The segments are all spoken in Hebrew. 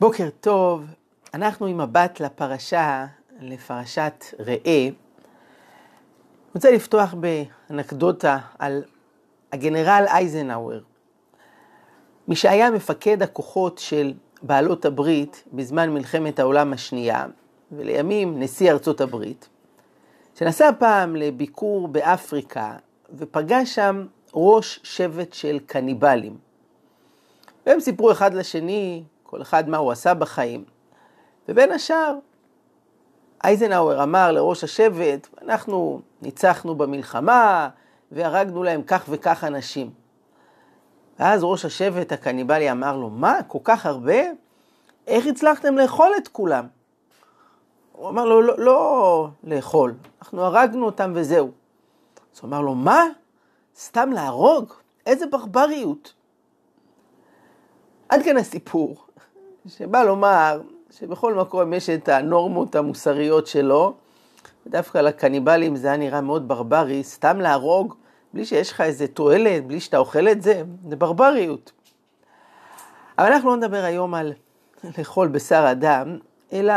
בוקר טוב, אנחנו עם מבט לפרשה, לפרשת ראה. אני רוצה לפתוח באנקדוטה על הגנרל אייזנהאואר, מי שהיה מפקד הכוחות של בעלות הברית בזמן מלחמת העולם השנייה, ולימים נשיא ארצות הברית, שנסע פעם לביקור באפריקה ופגש שם ראש שבט של קניבלים. והם סיפרו אחד לשני כל אחד מה הוא עשה בחיים. ובין השאר, אייזנהאואר אמר לראש השבט, אנחנו ניצחנו במלחמה והרגנו להם כך וכך אנשים. ואז ראש השבט הקניבלי אמר לו, מה, כל כך הרבה? איך הצלחתם לאכול את כולם? הוא אמר לו, לא, לא לאכול, אנחנו הרגנו אותם וזהו. אז הוא אמר לו, מה? סתם להרוג? איזה ברבריות. עד כאן הסיפור. שבא לומר שבכל מקום יש את הנורמות המוסריות שלו, ודווקא לקניבלים זה היה נראה מאוד ברברי, סתם להרוג בלי שיש לך איזה תועלת, בלי שאתה אוכל את זה, זה ברבריות. אבל אנחנו לא נדבר היום על לאכול בשר אדם, אלא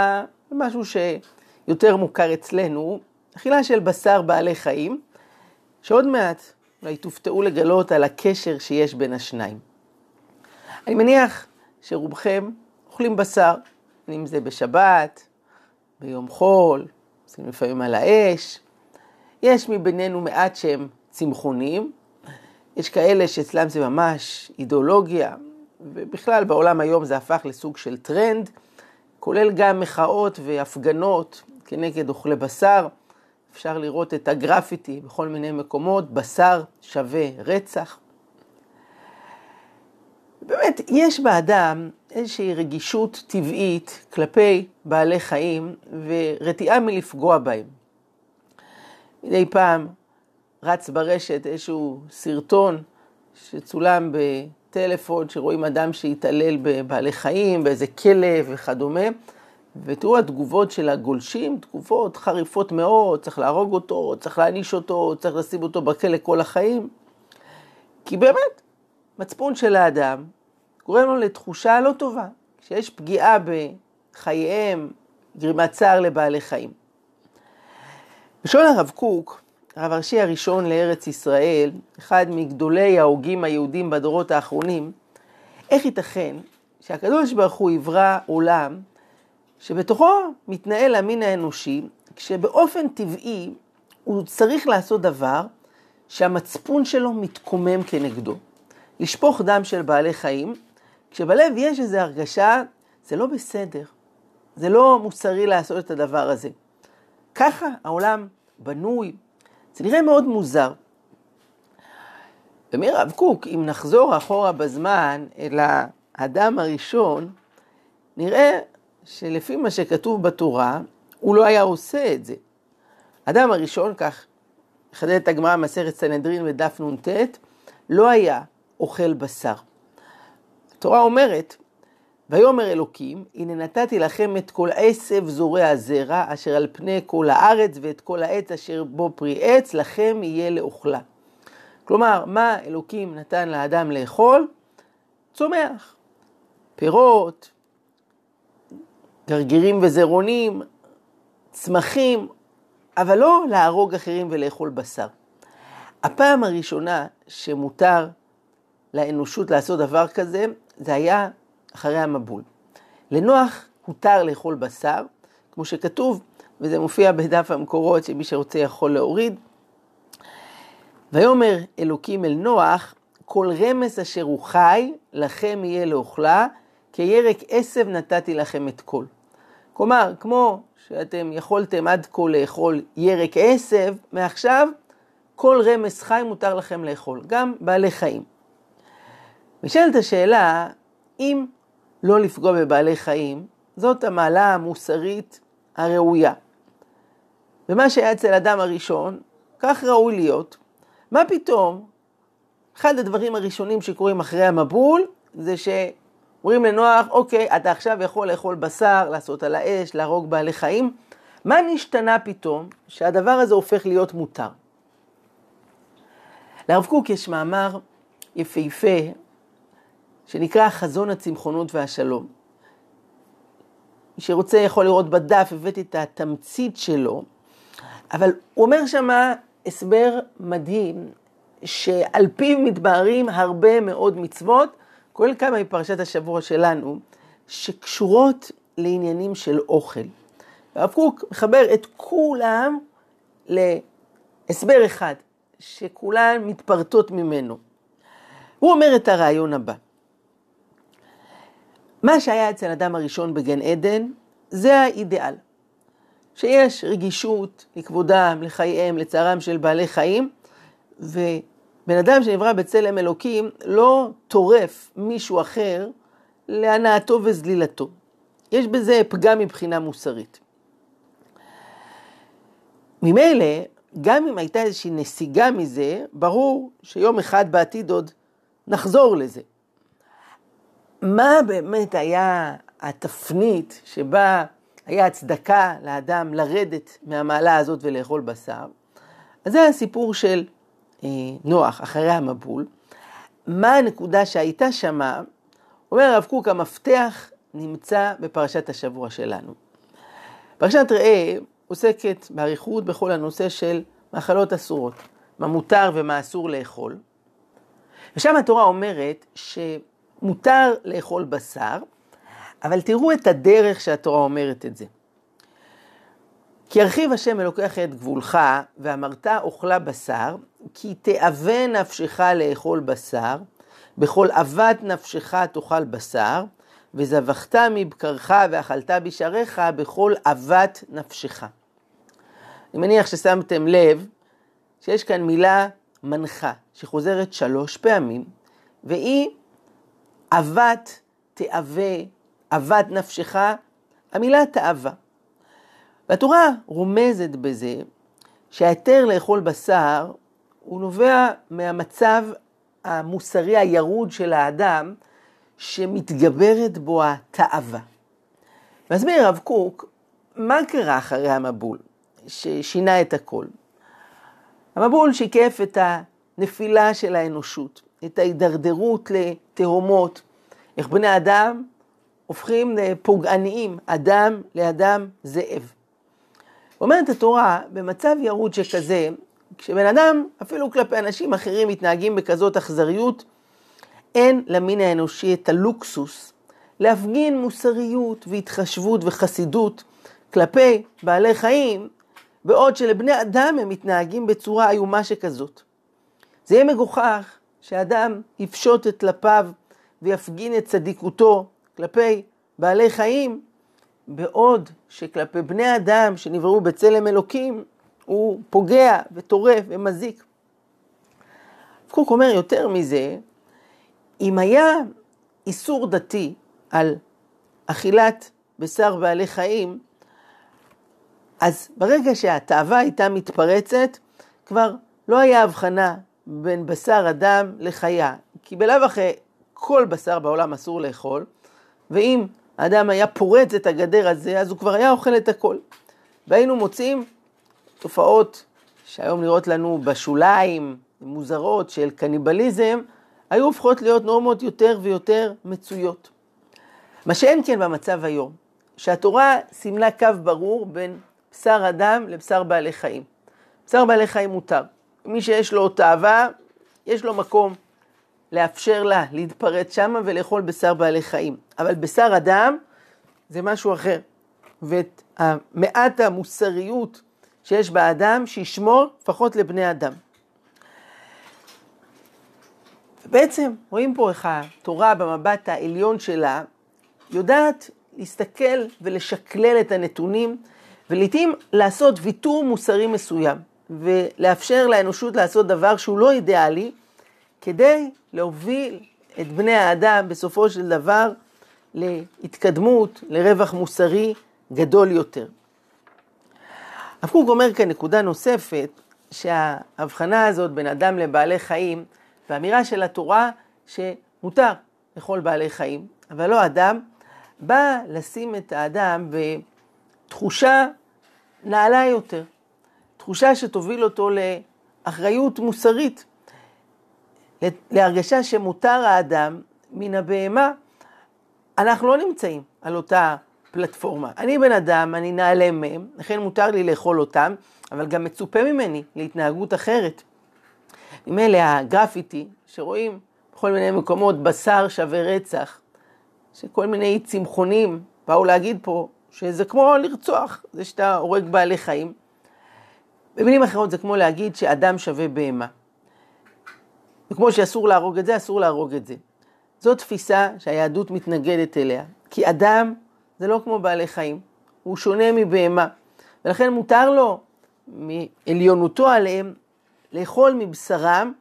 משהו שיותר מוכר אצלנו, אכילה של בשר בעלי חיים, שעוד מעט אולי תופתעו לגלות על הקשר שיש בין השניים. אני מניח שרובכם אוכלים בשר, אם זה בשבת, ביום חול, עושים לפעמים על האש. יש מבינינו מעט שהם צמחונים, יש כאלה שאצלם זה ממש אידיאולוגיה, ובכלל בעולם היום זה הפך לסוג של טרנד, כולל גם מחאות והפגנות כנגד אוכלי בשר. אפשר לראות את הגרפיטי בכל מיני מקומות, בשר שווה רצח. באמת, יש באדם איזושהי רגישות טבעית כלפי בעלי חיים ורתיעה מלפגוע בהם. מדי פעם רץ ברשת איזשהו סרטון שצולם בטלפון, שרואים אדם שהתעלל בבעלי חיים, באיזה כלב וכדומה, ותראו התגובות של הגולשים, תגובות חריפות מאוד, צריך להרוג אותו, צריך להעניש אותו, צריך לשים אותו בכלא כל החיים. כי באמת, מצפון של האדם גורם לו לתחושה לא טובה, שיש פגיעה בחייהם, גרימת צער לבעלי חיים. בשעון הרב קוק, הרב הראשי הראשון לארץ ישראל, אחד מגדולי ההוגים היהודים בדורות האחרונים, איך ייתכן שהקדוש ברוך הוא יברא עולם שבתוכו מתנהל המין האנושי, כשבאופן טבעי הוא צריך לעשות דבר שהמצפון שלו מתקומם כנגדו. לשפוך דם של בעלי חיים, כשבלב יש איזו הרגשה, זה לא בסדר, זה לא מוסרי לעשות את הדבר הזה. ככה העולם בנוי, זה נראה מאוד מוזר. ומי רב קוק, אם נחזור אחורה בזמן אל האדם הראשון, נראה שלפי מה שכתוב בתורה, הוא לא היה עושה את זה. האדם הראשון, כך חדד את הגמרא מסכת סנהדרין בדף נ"ט, לא היה אוכל בשר. התורה אומרת, ויאמר אלוקים, הנה נתתי לכם את כל עשב זורע הזרע, אשר על פני כל הארץ, ואת כל העץ אשר בו פרי עץ, לכם יהיה לאוכלה. כלומר, מה אלוקים נתן לאדם לאכול? צומח. פירות, גרגירים וזרעונים, צמחים, אבל לא להרוג אחרים ולאכול בשר. הפעם הראשונה שמותר לאנושות לעשות דבר כזה, זה היה אחרי המבול. לנוח הותר לאכול בשר, כמו שכתוב, וזה מופיע בדף המקורות שמי שרוצה יכול להוריד. ויאמר אלוקים אל נוח, כל רמס אשר הוא חי, לכם יהיה לאוכלה, כי ירק עשב נתתי לכם את כל. כלומר, כמו שאתם יכולתם עד כה לאכול ירק עשב, מעכשיו כל רמס חי מותר לכם לאכול, גם בעלי חיים. נשאלת השאלה, אם לא לפגוע בבעלי חיים, זאת המעלה המוסרית הראויה. ומה שהיה אצל אדם הראשון, כך ראוי להיות. מה פתאום, אחד הדברים הראשונים שקורים אחרי המבול, זה שאומרים לנוח, אוקיי, אתה עכשיו יכול לאכול בשר, לעשות על האש, להרוג בעלי חיים. מה נשתנה פתאום שהדבר הזה הופך להיות מותר? לרב קוק יש מאמר יפהפה שנקרא חזון הצמחונות והשלום. שרוצה יכול לראות בדף, הבאתי את התמצית שלו, אבל הוא אומר שמה הסבר מדהים, שעל פיו מתבהרים הרבה מאוד מצוות, כולל כמה מפרשת השבוע שלנו, שקשורות לעניינים של אוכל. והרב קוק מחבר את כולם להסבר אחד, שכולן מתפרטות ממנו. הוא אומר את הרעיון הבא: מה שהיה אצל אדם הראשון בגן עדן, זה האידיאל. שיש רגישות לכבודם, לחייהם, לצערם של בעלי חיים, ובן אדם שנברא בצלם אלוקים לא טורף מישהו אחר להנאתו וזלילתו. יש בזה פגם מבחינה מוסרית. ממילא, גם אם הייתה איזושהי נסיגה מזה, ברור שיום אחד בעתיד עוד נחזור לזה. מה באמת היה התפנית שבה היה הצדקה לאדם לרדת מהמעלה הזאת ולאכול בשר? אז זה הסיפור של אה, נוח אחרי המבול. מה הנקודה שהייתה שמה? אומר הרב קוק, המפתח נמצא בפרשת השבוע שלנו. פרשת ראה עוסקת באריכות בכל הנושא של מאכלות אסורות, מה מותר ומה אסור לאכול. ושם התורה אומרת שמותר לאכול בשר, אבל תראו את הדרך שהתורה אומרת את זה. כי ירחיב השם אלוקיך את גבולך, ואמרת אוכלה בשר, כי תאווה נפשך לאכול בשר, בכל אבת נפשך תאכל בשר, וזבחת מבקרך ואכלת בשעריך בכל אבת נפשך. אני מניח ששמתם לב שיש כאן מילה מנחה, שחוזרת שלוש פעמים, והיא אבת תאווה, אבת נפשך, המילה תאווה. והתורה רומזת בזה שההיתר לאכול בשר הוא נובע מהמצב המוסרי הירוד של האדם שמתגברת בו התאווה. מסביר הרב קוק, מה קרה אחרי המבול ששינה את הכל? המבול שיקף את הנפילה של האנושות, את ההידרדרות לתהומות, איך בני אדם הופכים לפוגעניים, אדם לאדם זאב. אומרת התורה, במצב ירוד שכזה, כשבן אדם, אפילו כלפי אנשים אחרים, מתנהגים בכזאת אכזריות, אין למין האנושי את הלוקסוס להפגין מוסריות והתחשבות וחסידות כלפי בעלי חיים, בעוד שלבני אדם הם מתנהגים בצורה איומה שכזאת. זה יהיה מגוחך שאדם יפשוט את טלפיו ויפגין את צדיקותו כלפי בעלי חיים, בעוד שכלפי בני אדם שנבראו בצלם אלוקים, הוא פוגע וטורף ומזיק. קוק אומר יותר מזה, אם היה איסור דתי על אכילת בשר בעלי חיים, אז ברגע שהתאווה הייתה מתפרצת, כבר לא היה הבחנה בין בשר אדם לחיה. כי בלאו הכי כל בשר בעולם אסור לאכול, ואם האדם היה פורץ את הגדר הזה, אז הוא כבר היה אוכל את הכל. והיינו מוצאים תופעות שהיום נראות לנו בשוליים, מוזרות של קניבליזם, היו הופכות להיות נורמות יותר ויותר מצויות. מה שאין כן במצב היום, שהתורה סימנה קו ברור בין בשר אדם לבשר בעלי חיים. בשר בעלי חיים מותר. מי שיש לו תאווה, יש לו מקום לאפשר לה להתפרץ שמה ולאכול בשר בעלי חיים. אבל בשר אדם זה משהו אחר. ואת מעט המוסריות שיש באדם, שישמור לפחות לבני אדם. בעצם רואים פה איך התורה במבט העליון שלה יודעת להסתכל ולשקלל את הנתונים ולעיתים לעשות ויתור מוסרי מסוים ולאפשר לאנושות לעשות דבר שהוא לא אידיאלי כדי להוביל את בני האדם בסופו של דבר להתקדמות, לרווח מוסרי גדול יותר. הרב קוק אומר כאן נקודה נוספת, שההבחנה הזאת בין אדם לבעלי חיים, והאמירה של התורה שמותר לכל בעלי חיים, אבל לא אדם, בא לשים את האדם בתחושה נעלה יותר, תחושה שתוביל אותו לאחריות מוסרית, להרגשה שמותר האדם מן הבהמה. אנחנו לא נמצאים על אותה פלטפורמה. אני בן אדם, אני נעלה מהם, לכן מותר לי לאכול אותם, אבל גם מצופה ממני להתנהגות אחרת. ממילא הגרפיטי, שרואים בכל מיני מקומות בשר שווה רצח, שכל מיני צמחונים באו להגיד פה שזה כמו לרצוח, זה שאתה הורג בעלי חיים. במילים אחרות זה כמו להגיד שאדם שווה בהמה. וכמו שאסור להרוג את זה, אסור להרוג את זה. זו תפיסה שהיהדות מתנגדת אליה. כי אדם זה לא כמו בעלי חיים, הוא שונה מבהמה. ולכן מותר לו, מעליונותו עליהם, לאכול מבשרם,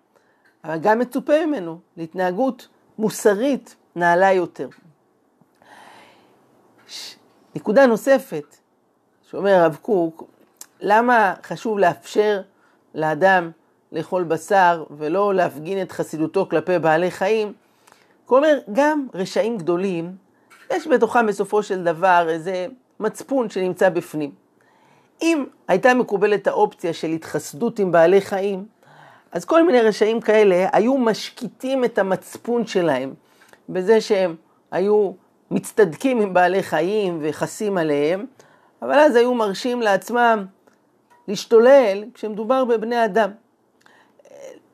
אבל גם מצופה ממנו להתנהגות מוסרית נעלה יותר. נקודה נוספת, שאומר הרב קוק, למה חשוב לאפשר לאדם לאכול בשר ולא להפגין את חסידותו כלפי בעלי חיים? אומר, גם רשעים גדולים, יש בתוכם בסופו של דבר איזה מצפון שנמצא בפנים. אם הייתה מקובלת האופציה של התחסדות עם בעלי חיים, אז כל מיני רשעים כאלה היו משקיטים את המצפון שלהם בזה שהם היו מצטדקים עם בעלי חיים וחסים עליהם, אבל אז היו מרשים לעצמם להשתולל כשמדובר בבני אדם.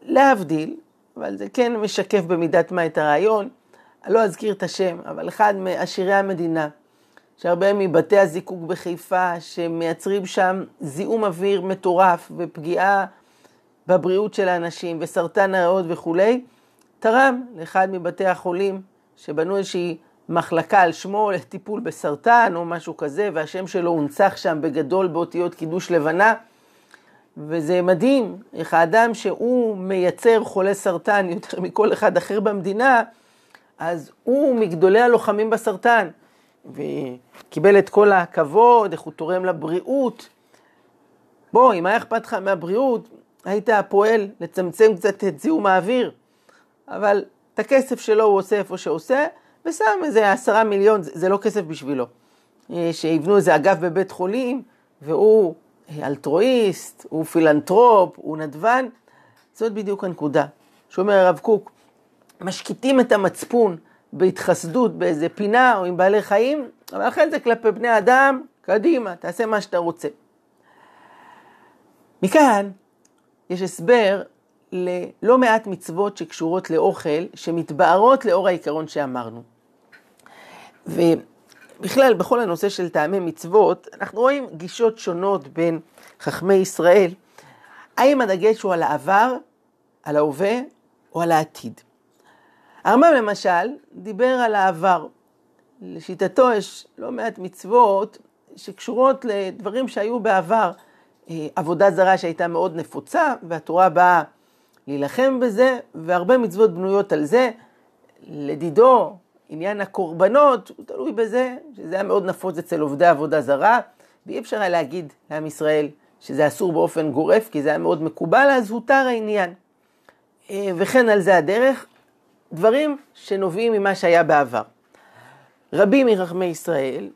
להבדיל, אבל זה כן משקף במידת מה את הרעיון, אני לא אזכיר את השם, אבל אחד מעשירי המדינה, שהרבה מבתי הזיקוק בחיפה, שמייצרים שם זיהום אוויר מטורף ופגיעה בבריאות של האנשים וסרטן הריאות וכולי, תרם לאחד מבתי החולים שבנו איזושהי מחלקה על שמו לטיפול בסרטן או משהו כזה, והשם שלו הונצח שם בגדול באותיות קידוש לבנה. וזה מדהים איך האדם שהוא מייצר חולי סרטן יותר מכל אחד אחר במדינה, אז הוא מגדולי הלוחמים בסרטן, וקיבל את כל הכבוד, איך הוא תורם לבריאות. בוא, אם היה אכפת לך מהבריאות, היית פועל לצמצם קצת את זיהום האוויר, אבל את הכסף שלו הוא עושה איפה שעושה, ושם איזה עשרה מיליון, זה, לא כסף בשבילו. אה, שיבנו איזה אגף בבית חולים, והוא אלטרואיסט, הוא פילנטרופ, הוא נדבן, זאת בדיוק הנקודה. שאומר הרב קוק, משקיטים את המצפון בהתחסדות באיזה פינה או עם בעלי חיים, אבל לכן זה כלפי בני אדם, קדימה, תעשה מה שאתה רוצה. מכאן יש הסבר ללא מעט מצוות שקשורות לאוכל, שמתבהרות לאור העיקרון שאמרנו. ובכלל, בכל הנושא של טעמי מצוות, אנחנו רואים גישות שונות בין חכמי ישראל. האם הדגש הוא על העבר, על ההווה או על העתיד? הרמב"ם למשל דיבר על העבר. לשיטתו יש לא מעט מצוות שקשורות לדברים שהיו בעבר. אה, עבודה זרה שהייתה מאוד נפוצה, והתורה באה להילחם בזה, והרבה מצוות בנויות על זה. לדידו, עניין הקורבנות, הוא תלוי בזה, שזה היה מאוד נפוץ אצל עובדי עבודה זרה, ואי אפשר היה להגיד לעם ישראל שזה אסור באופן גורף, כי זה היה מאוד מקובל, אז הותר העניין. אה, וכן על זה הדרך. דברים שנובעים ממה שהיה בעבר. רבים מחכמי ישראל,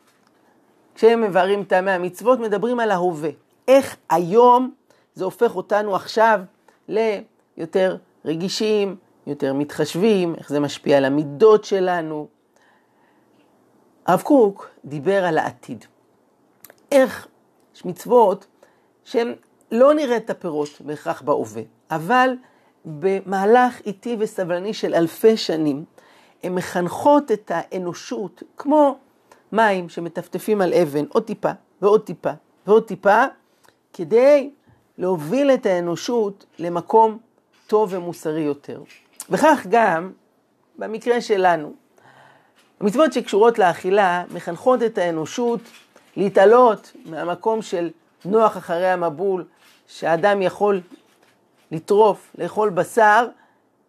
כשהם מבארים טעמי המצוות, מדברים על ההווה. איך היום זה הופך אותנו עכשיו ליותר רגישים, מתחשבים, איך זה משפיע על המידות שלנו. הרב קוק דיבר על העתיד. איך יש מצוות שהן לא נראה את הפירות בהכרח בהווה, אבל במהלך איטי וסבלני של אלפי שנים, הן מחנכות את האנושות כמו מים שמטפטפים על אבן, עוד טיפה ועוד טיפה ועוד טיפה, כדי להוביל את האנושות למקום טוב ומוסרי יותר. וכך גם במקרה שלנו. המצוות שקשורות לאכילה מחנכות את האנושות להתעלות מהמקום של נוח אחרי המבול, שאדם יכול לטרוף, לאכול בשר,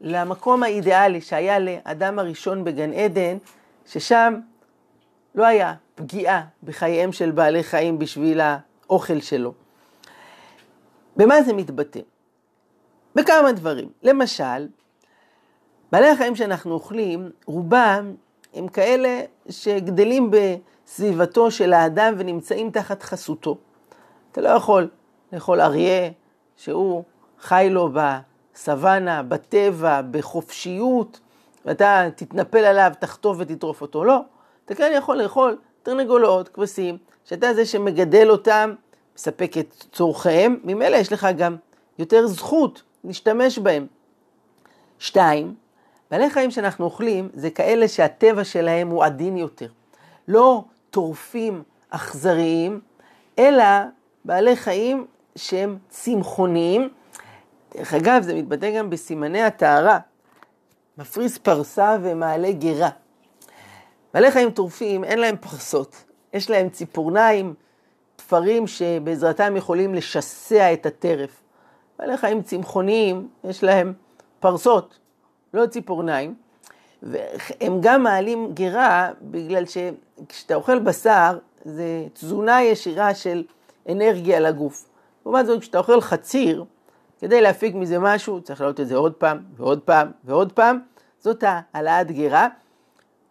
למקום האידיאלי שהיה לאדם הראשון בגן עדן, ששם לא היה פגיעה בחייהם של בעלי חיים בשביל האוכל שלו. במה זה מתבטא? בכמה דברים. למשל, בעלי החיים שאנחנו אוכלים, רובם הם כאלה שגדלים בסביבתו של האדם ונמצאים תחת חסותו. אתה לא יכול לאכול אריה שהוא חי לו בסוואנה, בטבע, בחופשיות, ואתה תתנפל עליו, תחטוף ותטרוף אותו. לא. אתה כן יכול לאכול תרנגולות, כבשים, שאתה זה שמגדל אותם, מספק את צורכיהם, ממילא יש לך גם יותר זכות להשתמש בהם. שתיים, בעלי חיים שאנחנו אוכלים זה כאלה שהטבע שלהם הוא עדין יותר. לא טורפים אכזריים, אלא בעלי חיים שהם צמחוניים. דרך אגב, זה מתבטא גם בסימני הטהרה. מפריס פרסה ומעלה גרה. בעלי חיים טורפים, אין להם פרסות, יש להם ציפורניים, תפרים שבעזרתם יכולים לשסע את הטרף. בעלי חיים צמחוניים, יש להם פרסות, לא ציפורניים, והם גם מעלים גרה בגלל שכשאתה אוכל בשר, זה תזונה ישירה של אנרגיה לגוף. לעומת זאת, כשאתה אוכל חציר, כדי להפיק מזה משהו, צריך לעלות את זה עוד פעם, ועוד פעם, ועוד פעם. זאת העלאת גרה.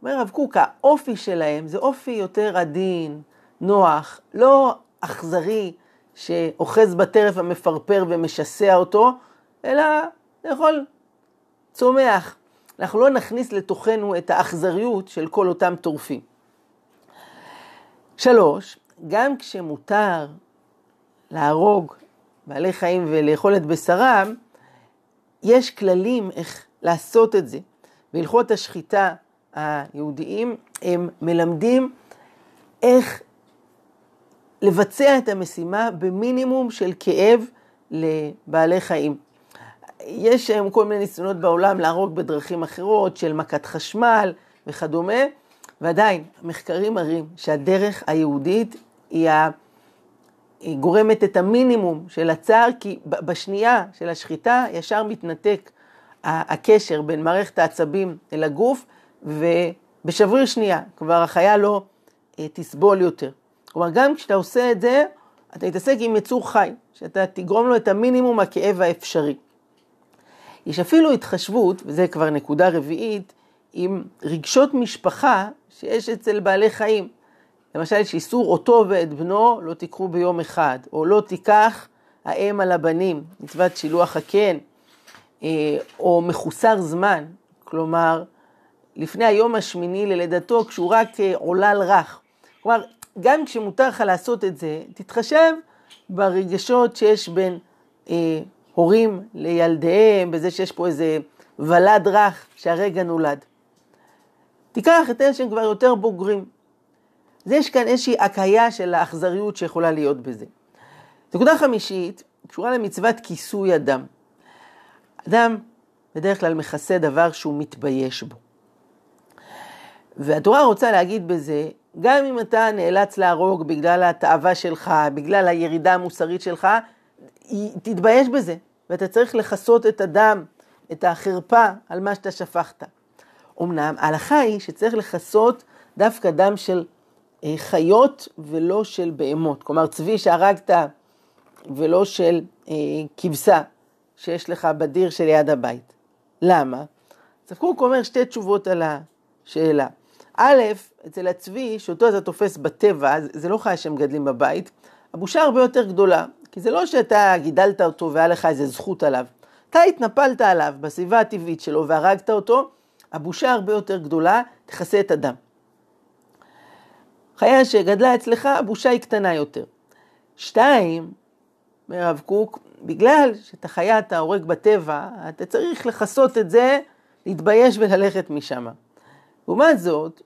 אומר הרב קוק, האופי שלהם זה אופי יותר עדין, נוח, לא אכזרי, שאוחז בטרף המפרפר ומשסע אותו, אלא לאכול צומח. אנחנו לא נכניס לתוכנו את האכזריות של כל אותם טורפים. שלוש, גם כשמותר להרוג בעלי חיים ולאכול את בשרם, יש כללים איך לעשות את זה. בהלכות השחיטה היהודיים הם מלמדים איך לבצע את המשימה במינימום של כאב לבעלי חיים. יש היום כל מיני ניסיונות בעולם להרוג בדרכים אחרות של מכת חשמל וכדומה, ועדיין המחקרים מראים שהדרך היהודית היא ה... היא גורמת את המינימום של הצער, כי בשנייה של השחיטה ישר מתנתק הקשר בין מערכת העצבים אל הגוף, ובשבריר שנייה כבר החיה לא אה, תסבול יותר. כלומר, גם כשאתה עושה את זה, אתה מתעסק עם יצור חי, שאתה תגרום לו את המינימום הכאב האפשרי. יש אפילו התחשבות, וזה כבר נקודה רביעית, עם רגשות משפחה שיש אצל בעלי חיים. למשל, יש איסור אותו ואת בנו לא תיקחו ביום אחד, או לא תיקח האם על הבנים, מצוות שילוח הקן, אה, או מחוסר זמן, כלומר, לפני היום השמיני ללידתו, כשהוא רק אה, עולל רך. כלומר, גם כשמותר לך לעשות את זה, תתחשב ברגשות שיש בין אה, הורים לילדיהם, בזה שיש פה איזה ולד רך שהרגע נולד. תיקח את אלה שהם כבר יותר בוגרים. אז יש כאן איזושהי הקהיה של האכזריות שיכולה להיות בזה. נקודה חמישית, קשורה למצוות כיסוי אדם. אדם בדרך כלל מכסה דבר שהוא מתבייש בו. והתורה רוצה להגיד בזה, גם אם אתה נאלץ להרוג בגלל התאווה שלך, בגלל הירידה המוסרית שלך, תתבייש בזה, ואתה צריך לכסות את הדם, את החרפה על מה שאתה שפכת. אמנם ההלכה היא שצריך לכסות דווקא דם של אה, חיות ולא של בהמות. כלומר, צבי שהרגת ולא של אה, כבשה שיש לך בדיר שליד הבית. למה? אז קוק אומר שתי תשובות על השאלה. א', אצל הצבי, שאותו אתה תופס בטבע, זה לא חיה שהם גדלים בבית, הבושה הרבה יותר גדולה, כי זה לא שאתה גידלת אותו והיה לך איזה זכות עליו. אתה התנפלת עליו בסביבה הטבעית שלו והרגת אותו, הבושה הרבה יותר גדולה, תכסה את הדם. חיה שגדלה אצלך, הבושה היא קטנה יותר. שתיים, אומר הרב קוק, בגלל שאת החיה אתה הורג בטבע, אתה צריך לכסות את זה, להתבייש וללכת משם. לעומת זאת,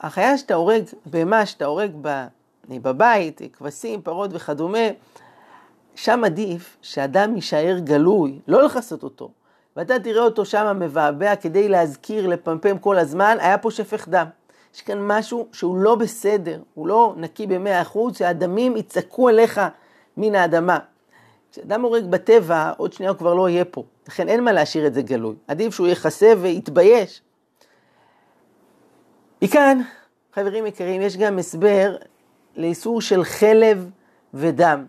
החיה שאתה הורג, בהמה שאתה הורג בבית, כבשים, פרות וכדומה, שם עדיף שאדם יישאר גלוי, לא לכסות אותו. ואתה תראה אותו שם מבעבע כדי להזכיר, לפמפם כל הזמן, היה פה שפך דם. יש כאן משהו שהוא לא בסדר, הוא לא נקי במאה אחוז, שהדמים יצעקו אליך מן האדמה. כשאדם הורג בטבע, עוד שנייה הוא כבר לא יהיה פה. לכן אין מה להשאיר את זה גלוי. עדיף שהוא יכסה ויתבייש. מכאן, חברים יקרים, יש גם הסבר לאיסור של חלב ודם.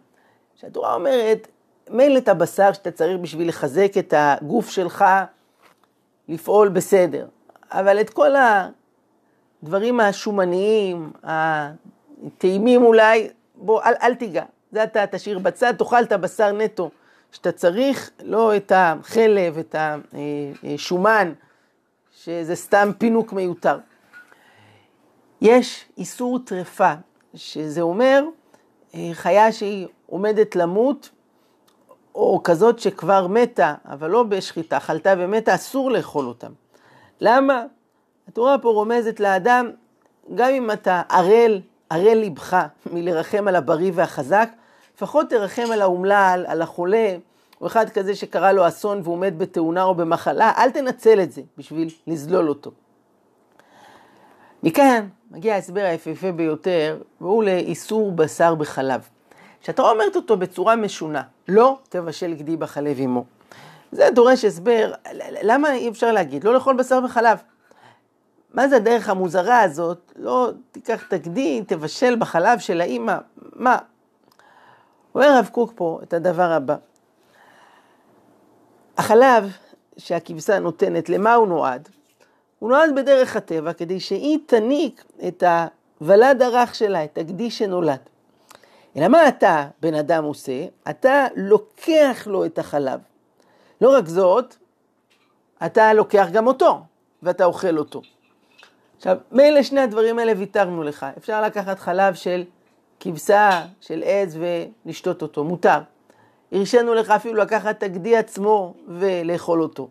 שהתורה אומרת, מילא את הבשר שאתה צריך בשביל לחזק את הגוף שלך, לפעול בסדר. אבל את כל הדברים השומניים, הטעימים אולי, בוא, אל, אל תיגע. זה אתה תשאיר בצד, תאכל את הבשר נטו שאתה צריך, לא את החלב, את השומן, שזה סתם פינוק מיותר. יש איסור טרפה, שזה אומר אה, חיה שהיא עומדת למות, או כזאת שכבר מתה, אבל לא בשחיטה, חלתה ומתה, אסור לאכול אותם. למה? התורה פה רומזת לאדם, גם אם אתה ערל, ערל ליבך מלרחם על הבריא והחזק, לפחות תרחם על האומלל, על החולה, או אחד כזה שקרה לו אסון והוא מת בתאונה או במחלה, אל תנצל את זה בשביל לזלול אותו. מכאן מגיע ההסבר היפהפה ביותר, והוא לאיסור בשר בחלב. שהתורה אומרת אותו בצורה משונה, לא תבשל גדי בחלב עמו. זה דורש הסבר, למה אי אפשר להגיד לא לאכול בשר בחלב? מה זה הדרך המוזרה הזאת? לא תיקח את הגדי, תבשל בחלב של האימא, מה? אומר הרב קוק פה את הדבר הבא. החלב שהכבשה נותנת, למה הוא נועד? הוא נועד בדרך הטבע כדי שהיא תניק את הוולד הרך שלה, את הגדי שנולד. אלא מה אתה, בן אדם, עושה? אתה לוקח לו את החלב. לא רק זאת, אתה לוקח גם אותו, ואתה אוכל אותו. עכשיו, מילא שני הדברים האלה ויתרנו לך. אפשר לקחת חלב של כבשה, של עז, ולשתות אותו, מותר. הרשינו לך אפילו לקחת את הגדי עצמו ולאכול אותו.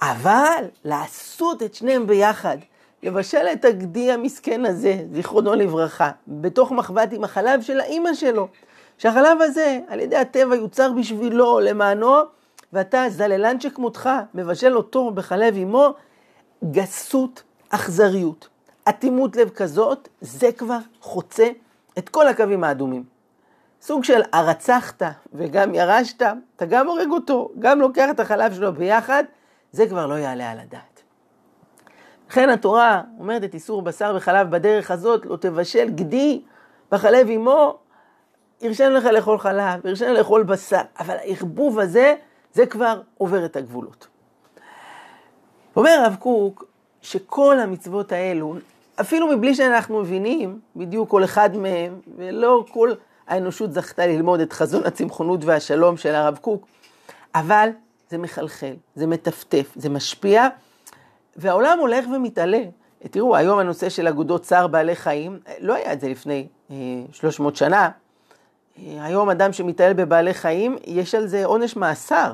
אבל לעשות את שניהם ביחד, לבשל את הגדי המסכן הזה, זיכרונו לברכה, בתוך מחבת עם החלב של האימא שלו, שהחלב הזה על ידי הטבע יוצר בשבילו, למענו, ואתה זללן שכמותך, מבשל אותו בחלב אמו, גסות, אכזריות, אטימות לב כזאת, זה כבר חוצה את כל הקווים האדומים. סוג של הרצחת וגם ירשת, אתה גם הורג אותו, גם לוקח את החלב שלו ביחד, זה כבר לא יעלה על הדעת. לכן התורה אומרת את איסור בשר וחלב בדרך הזאת, לא תבשל גדי בחלב אמו, הרשינו לך לאכול חלב, הרשינו לאכול בשר, אבל הערבוב הזה, זה כבר עובר את הגבולות. אומר הרב קוק שכל המצוות האלו, אפילו מבלי שאנחנו מבינים בדיוק כל אחד מהם, ולא כל האנושות זכתה ללמוד את חזון הצמחונות והשלום של הרב קוק, אבל זה מחלחל, זה מטפטף, זה משפיע, והעולם הולך ומתעלה. תראו, היום הנושא של אגודות צער בעלי חיים, לא היה את זה לפני אה, 300 שנה. אה, היום אדם שמתעלל בבעלי חיים, יש על זה עונש מאסר.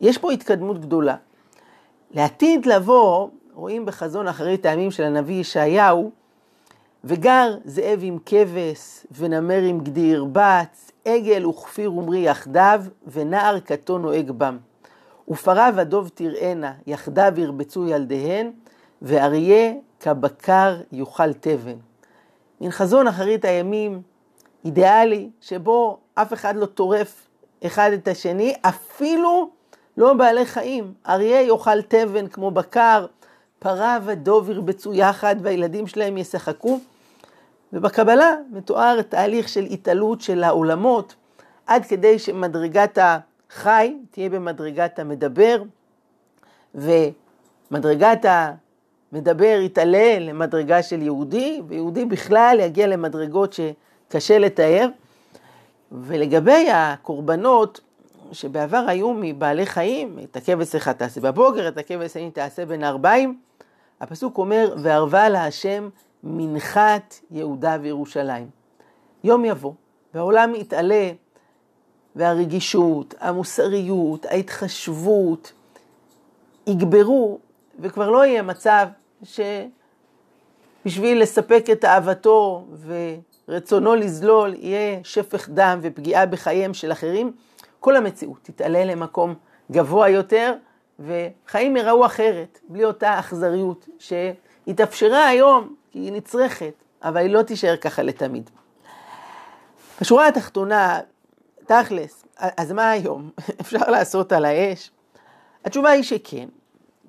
יש פה התקדמות גדולה. לעתיד לבוא, רואים בחזון אחרית הימים של הנביא ישעיהו, וגר זאב עם כבש, ונמר עם גדי ירבץ, עגל וכפיר ומרי יחדיו, ונער קטון נוהג בם. ופרה ודוב תראינה, יחדיו ירבצו ילדיהן, ואריה כבקר יאכל תבן. מין חזון אחרית הימים אידיאלי, שבו אף אחד לא טורף אחד את השני, אפילו לא בעלי חיים. אריה יאכל תבן כמו בקר, פרה ודוב ירבצו יחד והילדים שלהם ישחקו. ובקבלה מתואר תהליך של התעלות של העולמות, עד כדי שמדרגת החי תהיה במדרגת המדבר, ומדרגת המדבר יתעלה למדרגה של יהודי, ויהודי בכלל יגיע למדרגות שקשה לתאר. ולגבי הקורבנות, שבעבר היו מבעלי חיים, את הכבש אחד תעשה בבוקר, את הכבש השני תעשה בין הארבעים, הפסוק אומר, וערבה להשם מנחת יהודה וירושלים. יום יבוא, והעולם יתעלה, והרגישות, המוסריות, ההתחשבות, יגברו, וכבר לא יהיה מצב שבשביל לספק את אהבתו ורצונו לזלול, יהיה שפך דם ופגיעה בחייהם של אחרים. כל המציאות תתעלה למקום גבוה יותר, וחיים יראו אחרת, בלי אותה אכזריות שהתאפשרה היום, כי היא נצרכת, אבל היא לא תישאר ככה לתמיד. בשורה התחתונה, תכלס, אז מה היום? אפשר לעשות על האש? התשובה היא שכן,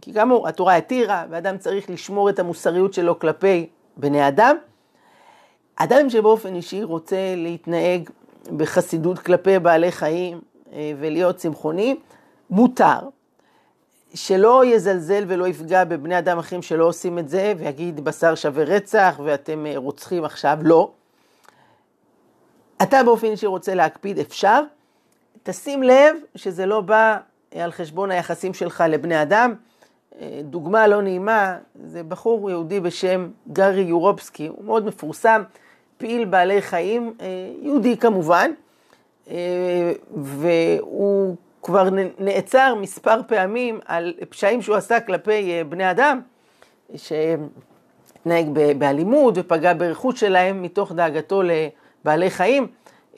כי כאמור, התורה התירה, ואדם צריך לשמור את המוסריות שלו כלפי בני אדם. אדם שבאופן אישי רוצה להתנהג בחסידות כלפי בעלי חיים אה, ולהיות צמחוני, מותר. שלא יזלזל ולא יפגע בבני אדם אחרים שלא עושים את זה, ויגיד בשר שווה רצח ואתם אה, רוצחים עכשיו, לא. אתה באופן אישי רוצה להקפיד, אפשר. תשים לב שזה לא בא אה, על חשבון היחסים שלך לבני אדם, דוגמה לא נעימה, זה בחור יהודי בשם גארי יורובסקי, הוא מאוד מפורסם, פעיל בעלי חיים, יהודי כמובן, והוא כבר נעצר מספר פעמים על פשעים שהוא עשה כלפי בני אדם, שהתנהג באלימות ופגע ברכוש שלהם מתוך דאגתו לבעלי חיים.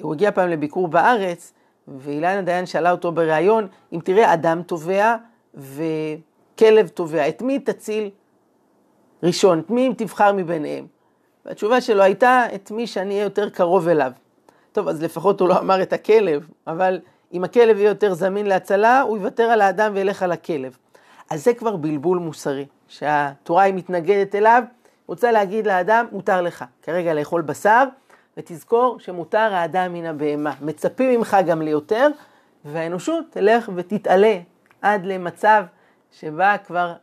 הוא הגיע פעם לביקור בארץ, ואילנה דיין שאלה אותו בריאיון, אם תראה אדם תובע וכלב תובע, את מי תציל ראשון? את מי תבחר מביניהם? והתשובה שלו הייתה, את מי שאני אהיה יותר קרוב אליו. טוב, אז לפחות הוא לא אמר את הכלב, אבל אם הכלב יהיה יותר זמין להצלה, הוא יוותר על האדם וילך על הכלב. אז זה כבר בלבול מוסרי, שהתורה היא מתנגדת אליו, רוצה להגיד לאדם, מותר לך כרגע לאכול בשר, ותזכור שמותר האדם מן הבהמה. מצפים ממך גם ליותר, והאנושות תלך ותתעלה עד למצב שבה כבר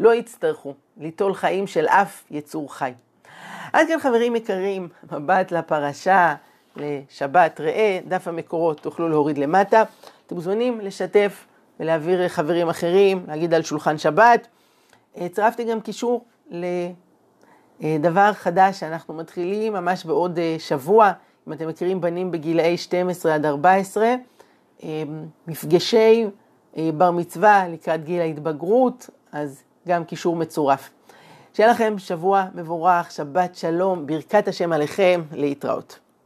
לא יצטרכו ליטול חיים של אף יצור חי. עד כאן חברים יקרים, מבט לפרשה, לשבת ראה, דף המקורות תוכלו להוריד למטה. אתם מוזמנים לשתף ולהעביר חברים אחרים, להגיד על שולחן שבת. צירפתי גם קישור לדבר חדש שאנחנו מתחילים ממש בעוד שבוע, אם אתם מכירים בנים בגילאי 12 עד 14, מפגשי בר מצווה לקראת גיל ההתבגרות, אז גם קישור מצורף. שיהיה לכם שבוע מבורך, שבת שלום, ברכת השם עליכם, להתראות.